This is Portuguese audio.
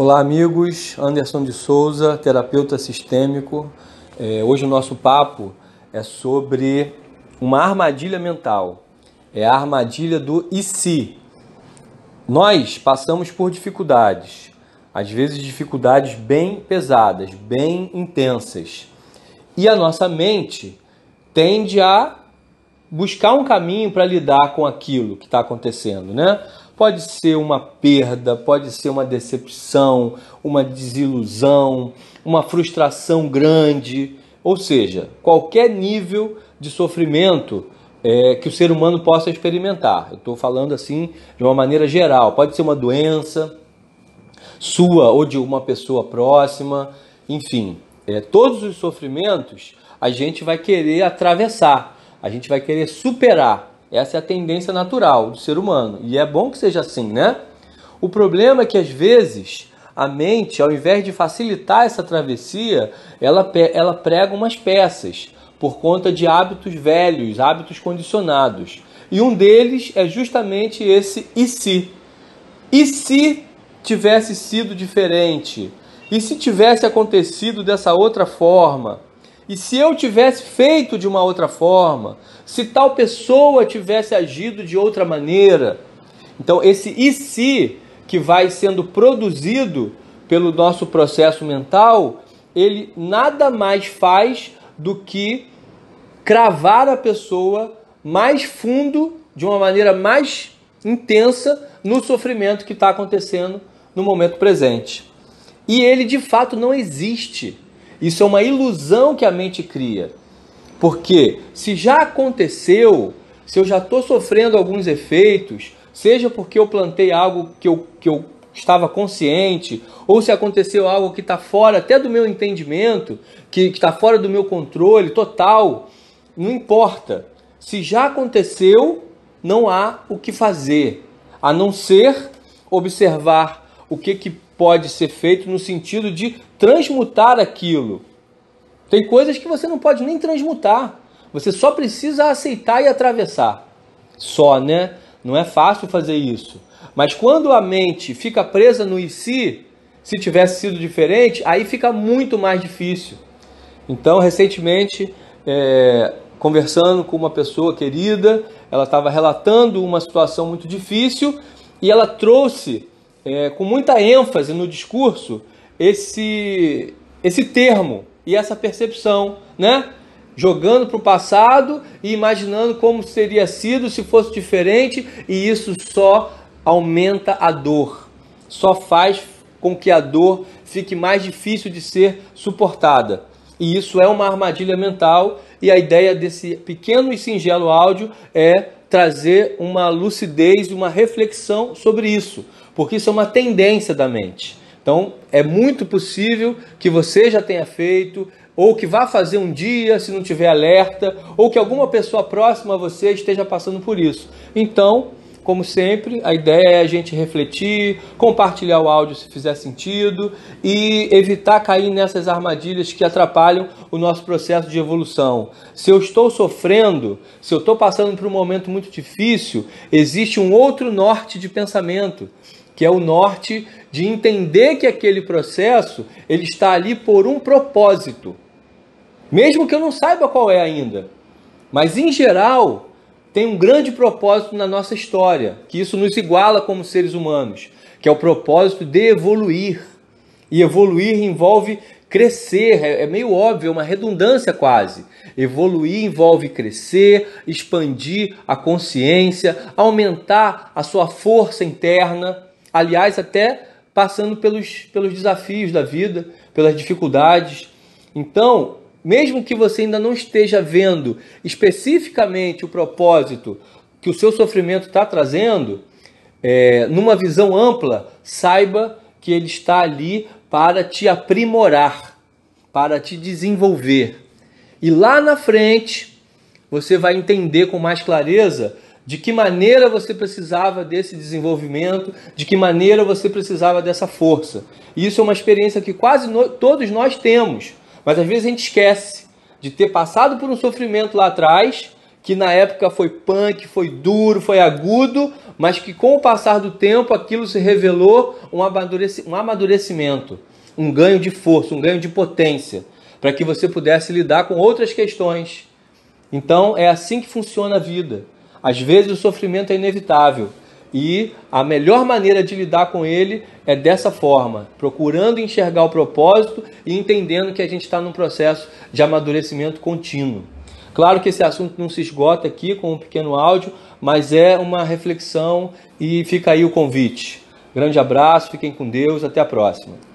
Olá, amigos. Anderson de Souza, terapeuta sistêmico. É, hoje o nosso papo é sobre uma armadilha mental. É a armadilha do e se. Nós passamos por dificuldades, às vezes dificuldades bem pesadas, bem intensas. E a nossa mente tende a buscar um caminho para lidar com aquilo que está acontecendo, né? Pode ser uma perda, pode ser uma decepção, uma desilusão, uma frustração grande, ou seja, qualquer nível de sofrimento é, que o ser humano possa experimentar. Eu estou falando assim de uma maneira geral. Pode ser uma doença sua ou de uma pessoa próxima, enfim, é, todos os sofrimentos a gente vai querer atravessar, a gente vai querer superar. Essa é a tendência natural do ser humano. E é bom que seja assim, né? O problema é que às vezes a mente, ao invés de facilitar essa travessia, ela, ela prega umas peças por conta de hábitos velhos, hábitos condicionados. E um deles é justamente esse e se. E se tivesse sido diferente? E se tivesse acontecido dessa outra forma? E se eu tivesse feito de uma outra forma? Se tal pessoa tivesse agido de outra maneira? Então, esse e se que vai sendo produzido pelo nosso processo mental, ele nada mais faz do que cravar a pessoa mais fundo, de uma maneira mais intensa, no sofrimento que está acontecendo no momento presente. E ele de fato não existe. Isso é uma ilusão que a mente cria. Porque se já aconteceu, se eu já estou sofrendo alguns efeitos, seja porque eu plantei algo que eu, que eu estava consciente, ou se aconteceu algo que está fora até do meu entendimento, que está fora do meu controle total, não importa. Se já aconteceu, não há o que fazer, a não ser observar o que, que pode ser feito no sentido de transmutar aquilo. Tem coisas que você não pode nem transmutar. Você só precisa aceitar e atravessar. Só, né? Não é fácil fazer isso. Mas quando a mente fica presa no e se, se tivesse sido diferente, aí fica muito mais difícil. Então, recentemente, é, conversando com uma pessoa querida, ela estava relatando uma situação muito difícil e ela trouxe é, com muita ênfase no discurso esse, esse termo e essa percepção, né? Jogando para o passado e imaginando como teria sido se fosse diferente, e isso só aumenta a dor, só faz com que a dor fique mais difícil de ser suportada. E isso é uma armadilha mental, e a ideia desse pequeno e singelo áudio é trazer uma lucidez e uma reflexão sobre isso, porque isso é uma tendência da mente. Então, é muito possível que você já tenha feito, ou que vá fazer um dia, se não tiver alerta, ou que alguma pessoa próxima a você esteja passando por isso. Então, como sempre, a ideia é a gente refletir, compartilhar o áudio se fizer sentido e evitar cair nessas armadilhas que atrapalham o nosso processo de evolução. Se eu estou sofrendo, se eu estou passando por um momento muito difícil, existe um outro norte de pensamento que é o norte de entender que aquele processo ele está ali por um propósito, mesmo que eu não saiba qual é ainda. Mas em geral tem um grande propósito na nossa história, que isso nos iguala como seres humanos, que é o propósito de evoluir. E evoluir envolve crescer, é, é meio óbvio, é uma redundância quase. Evoluir envolve crescer, expandir a consciência, aumentar a sua força interna aliás, até passando pelos, pelos desafios da vida, pelas dificuldades. Então, mesmo que você ainda não esteja vendo especificamente o propósito que o seu sofrimento está trazendo, é, numa visão ampla, saiba que ele está ali para te aprimorar, para te desenvolver. E lá na frente, você vai entender com mais clareza de que maneira você precisava desse desenvolvimento, de que maneira você precisava dessa força. E isso é uma experiência que quase no, todos nós temos, mas às vezes a gente esquece de ter passado por um sofrimento lá atrás que na época foi punk, foi duro, foi agudo, mas que com o passar do tempo aquilo se revelou um amadurecimento, um ganho de força, um ganho de potência, para que você pudesse lidar com outras questões. Então é assim que funciona a vida. Às vezes o sofrimento é inevitável e a melhor maneira de lidar com ele é dessa forma, procurando enxergar o propósito e entendendo que a gente está num processo de amadurecimento contínuo. Claro que esse assunto não se esgota aqui com um pequeno áudio, mas é uma reflexão e fica aí o convite. Grande abraço, fiquem com Deus, até a próxima.